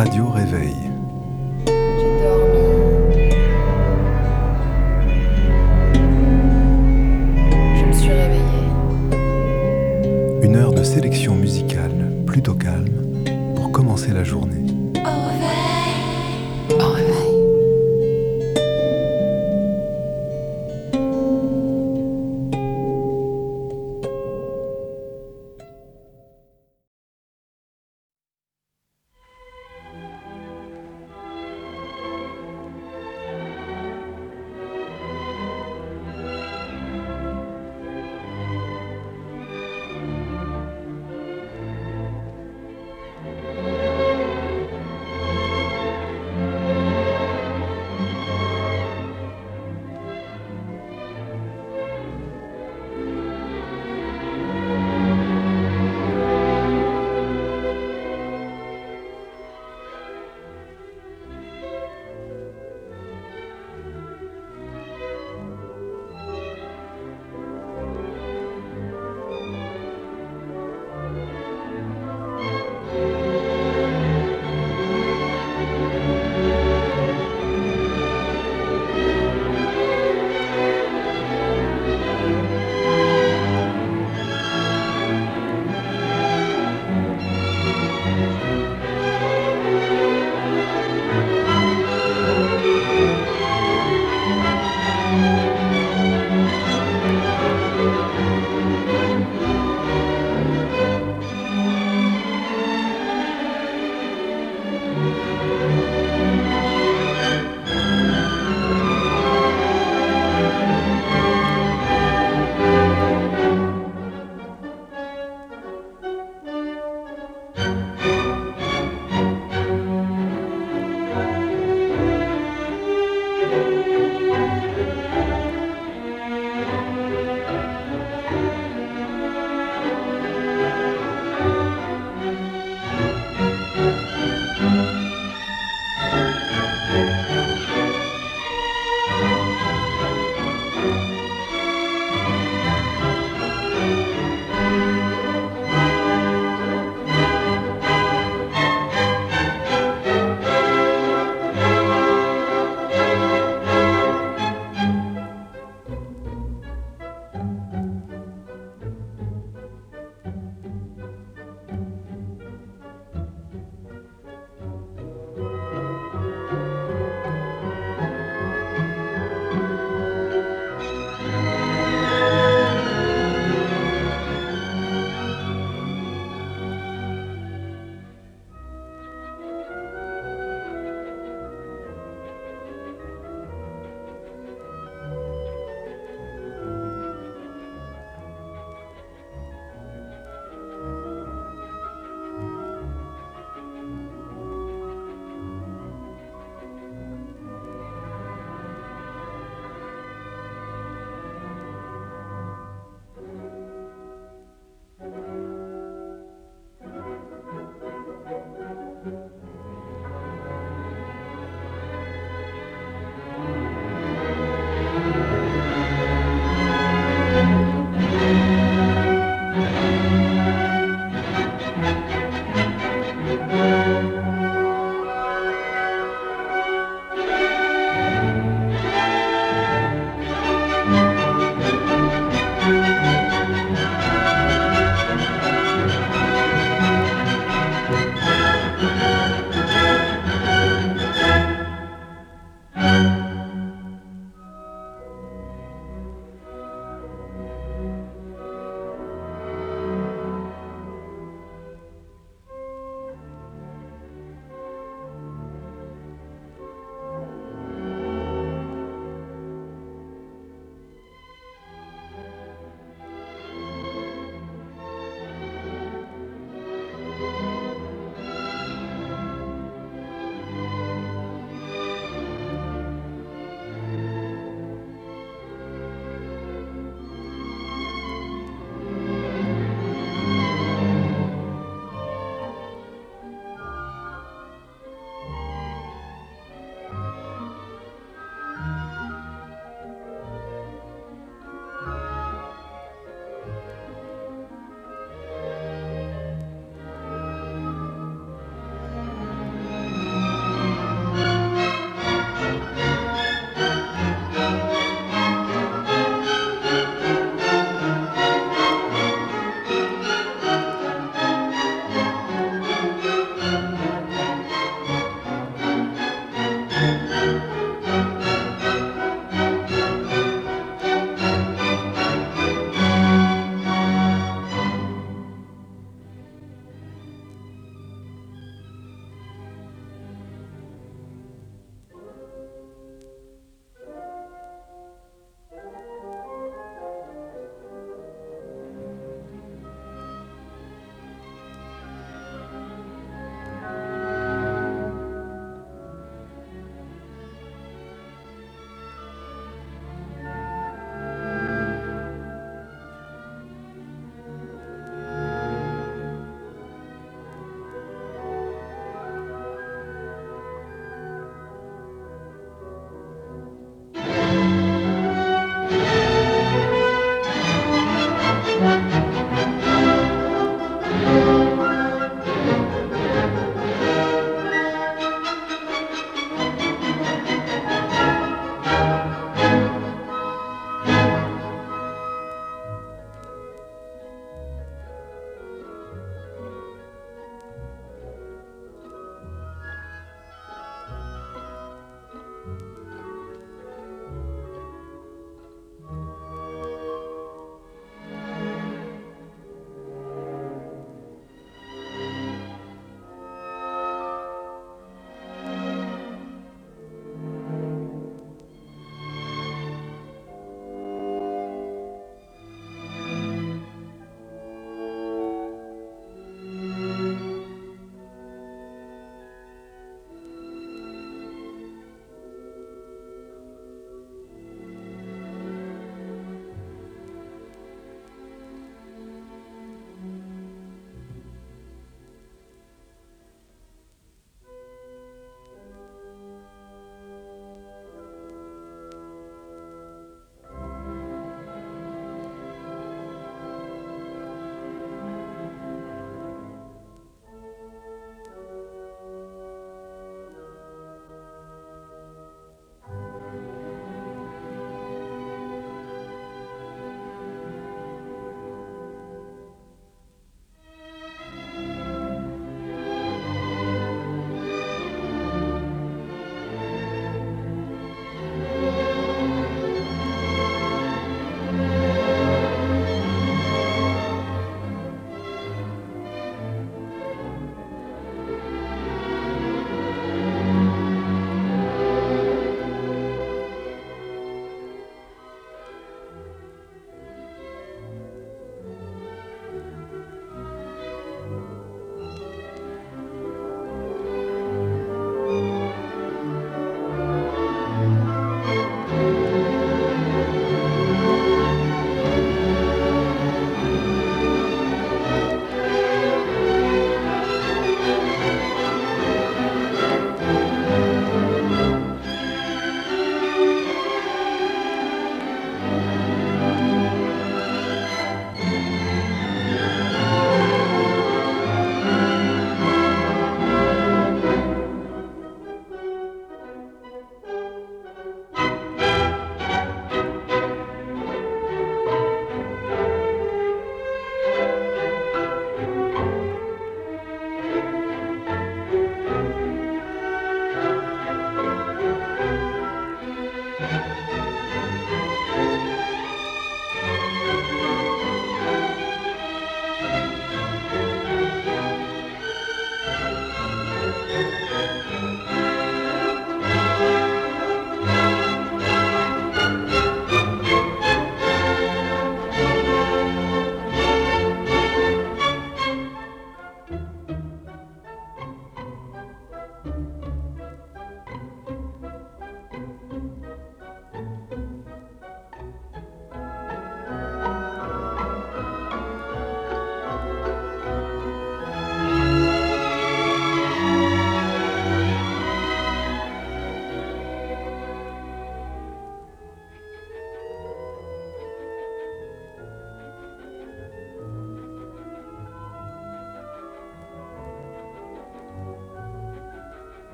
Radio Réveil.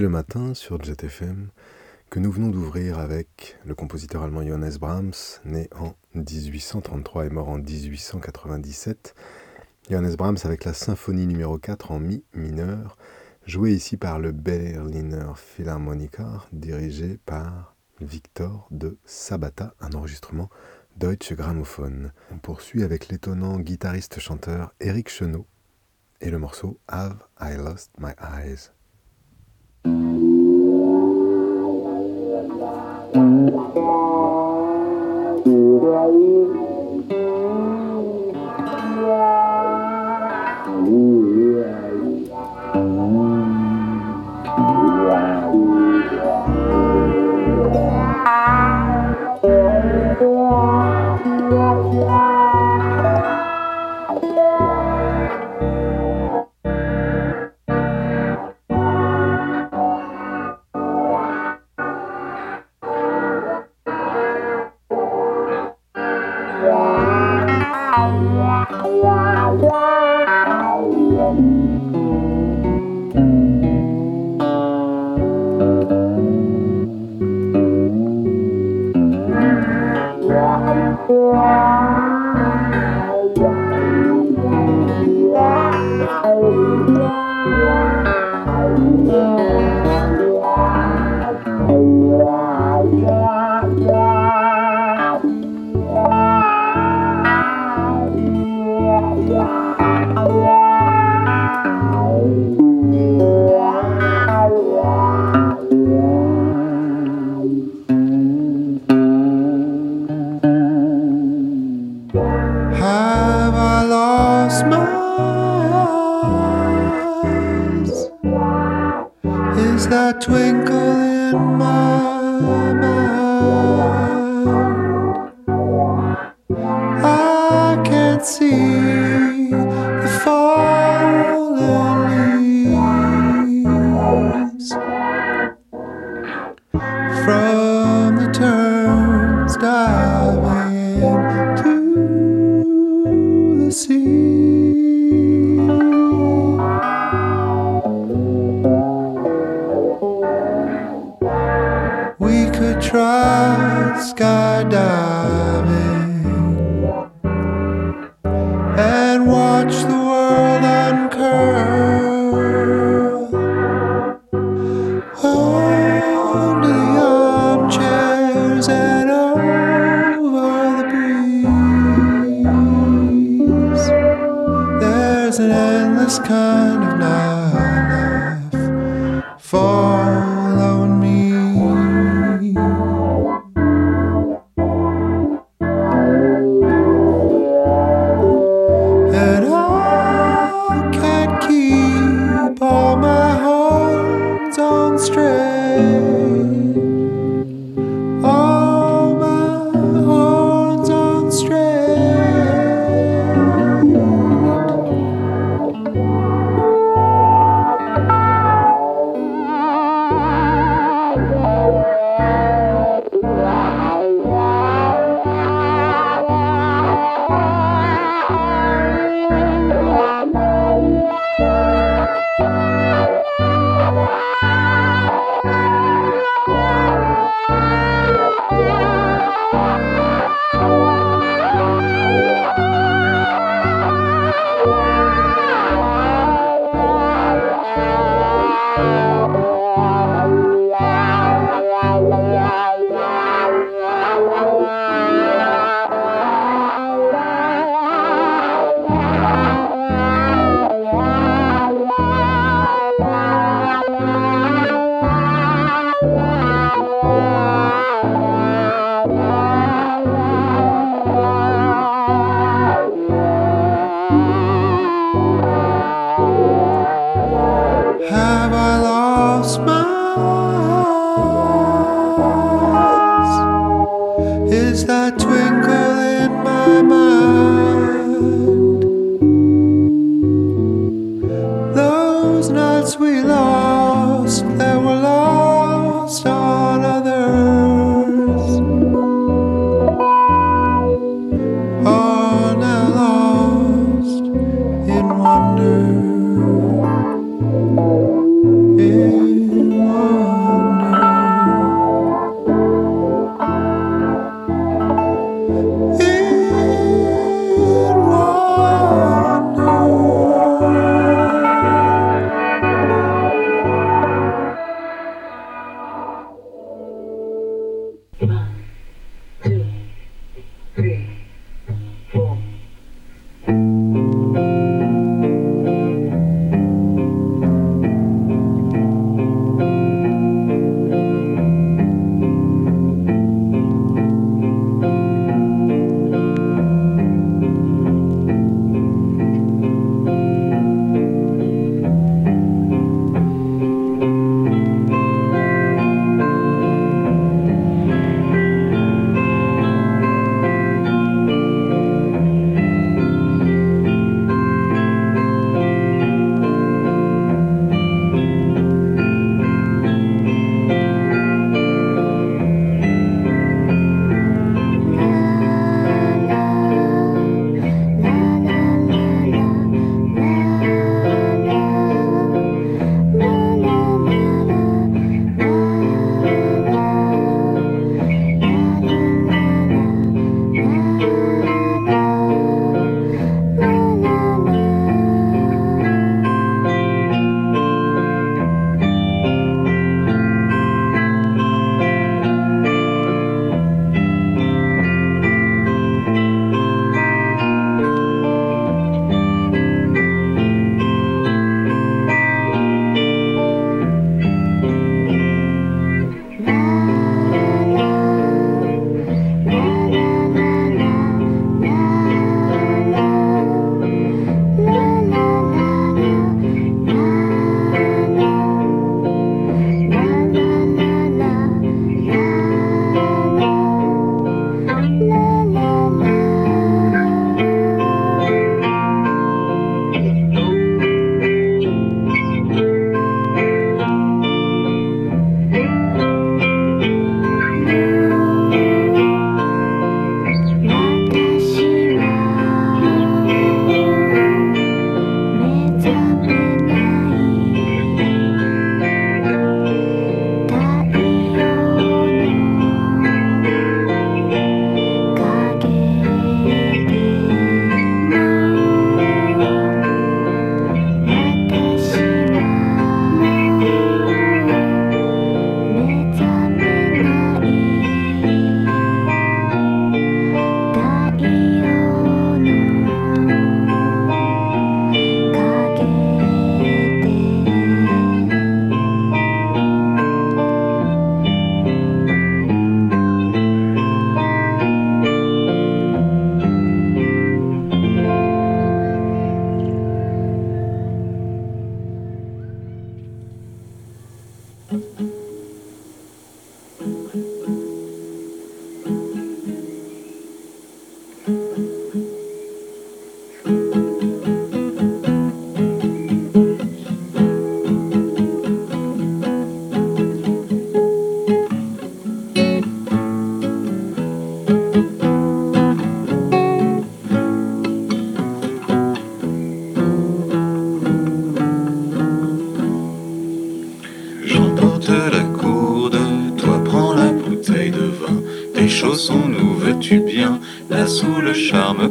Le matin sur JetFM que nous venons d'ouvrir avec le compositeur allemand Johannes Brahms, né en 1833 et mort en 1897. Johannes Brahms avec la symphonie numéro 4 en mi mineur, jouée ici par le Berliner Philharmoniker, dirigé par Victor de Sabata, un enregistrement Deutsche Grammophon. On poursuit avec l'étonnant guitariste-chanteur Eric Chenot et le morceau Have I Lost My Eyes? Thank you.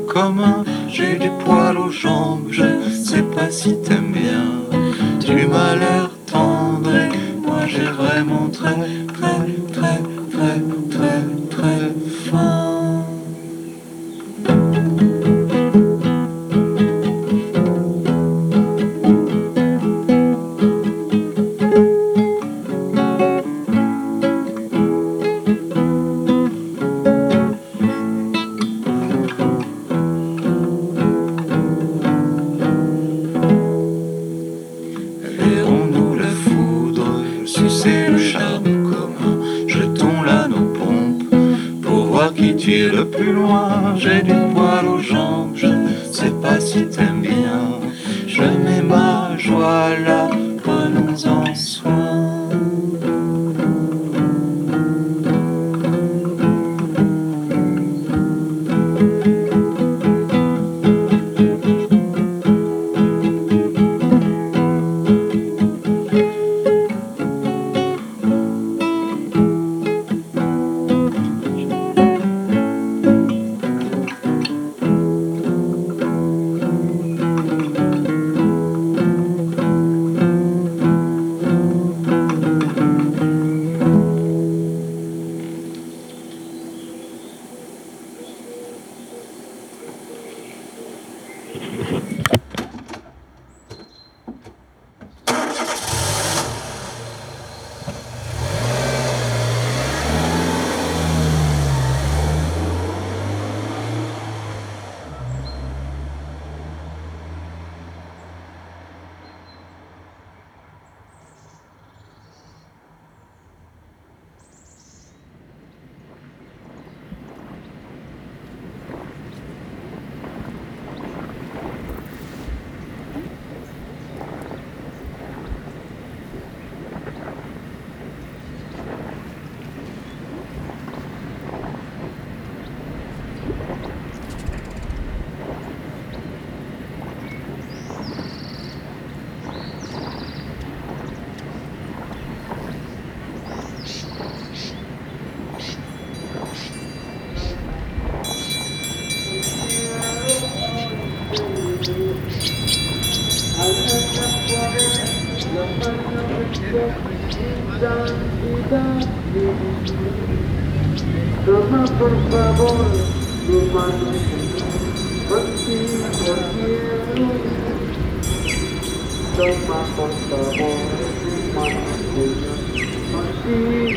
Come on. Toma por favor mi mano, por ti, por cielo. Toma por favor mi mano, por ti.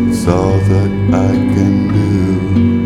It's all that I can do,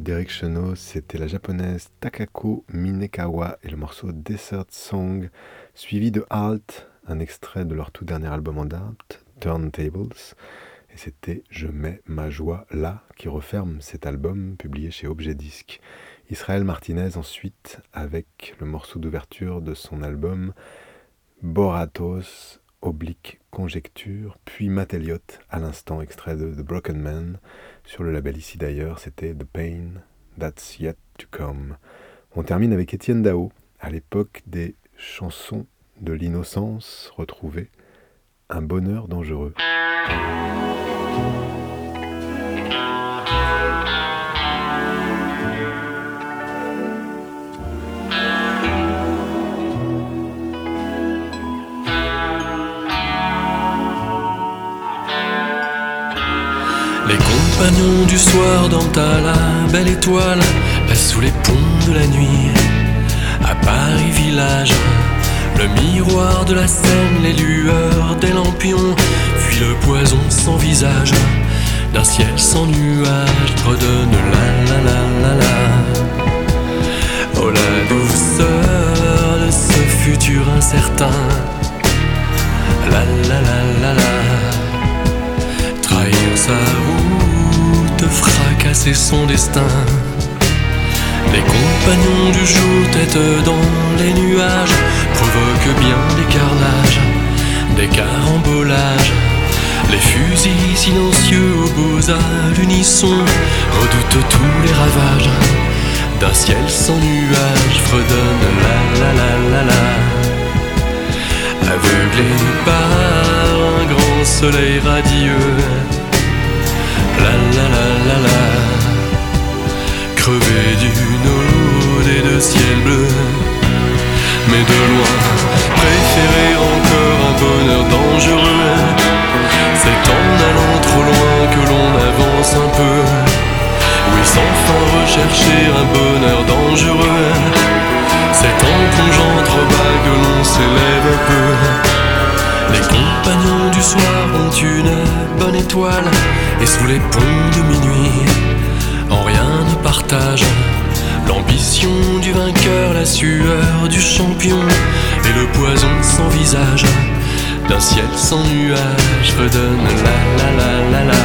d'Eric Chenot, c'était la japonaise Takako Minekawa et le morceau Desert Song, suivi de Halt, un extrait de leur tout dernier album en date, Turntables. Et c'était Je mets ma joie là qui referme cet album publié chez Objet Disque. Israël Martinez ensuite avec le morceau d'ouverture de son album Boratos oblique conjecture, puis Matt Elliott à l'instant extrait de The Broken Man. Sur le label ici d'ailleurs, c'était The Pain That's Yet to Come. On termine avec Étienne Dao, à l'époque des chansons de l'innocence retrouvées, Un bonheur dangereux. Les compagnons du soir dans ta belle étoile passent sous les ponts de la nuit. À Paris village, le miroir de la Seine, les lueurs des lampions, puis le poison sans visage d'un ciel sans nuage redonne la la la la la. Oh la douceur de ce futur incertain. La la la la la. Trahir sa route, fracasser son destin. Les compagnons du jour, tête dans les nuages, provoquent bien des carnages, des carambolages. Les fusils silencieux aux beaux à l'unisson redoutent tous les ravages d'un ciel sans nuages, fredonne la la la la la. Aveuglé par un grand soleil radieux, la la la la la. Crevé d'une ode et de ciel bleu, mais de loin, préférer encore un bonheur dangereux. C'est en allant trop loin que l'on avance un peu. Oui, sans fin rechercher un bonheur dangereux. C'est en plongeant trop bas que l'on s'élève un peu. Les compagnons du soir ont une bonne étoile et sous les ponts de minuit, en rien ne partagent l'ambition du vainqueur, la sueur du champion et le poison sans visage d'un ciel sans nuage redonne la la la la la.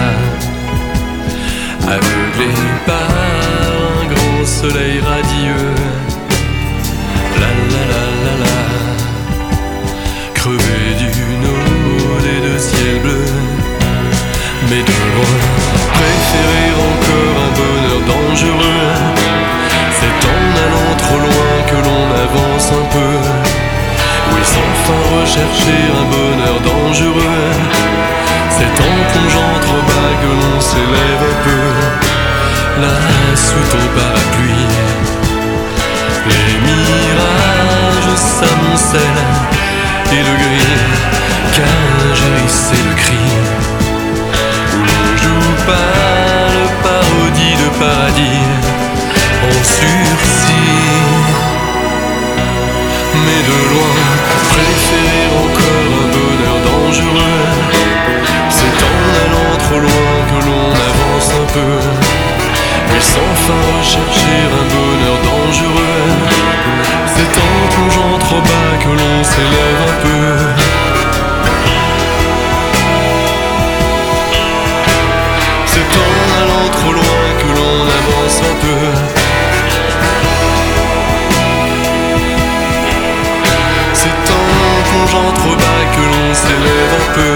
Aveuglé par un grand soleil radieux, la la la la la. Crevé d'une ode et de ciel bleu, mais de loin, préférer encore un bonheur dangereux. C'est en allant trop loin que l'on avance un peu. Oui, sans fin rechercher un bonheur dangereux. C'est en plongeant trop bas que l'on s'élève un peu. Là, sous ton parapluie, les mirages s'amoncellent et le gris cage et le cri. Pas le parodie de paradis en sursis. Mais de loin, préférer encore un bonheur dangereux. C'est en allant trop loin que l'on avance un peu. Mais sans fin rechercher un bonheur dangereux. C'est en plongeant trop bas que l'on s'élève un peu. C'est en plongeant trop bas que l'on s'élève un peu.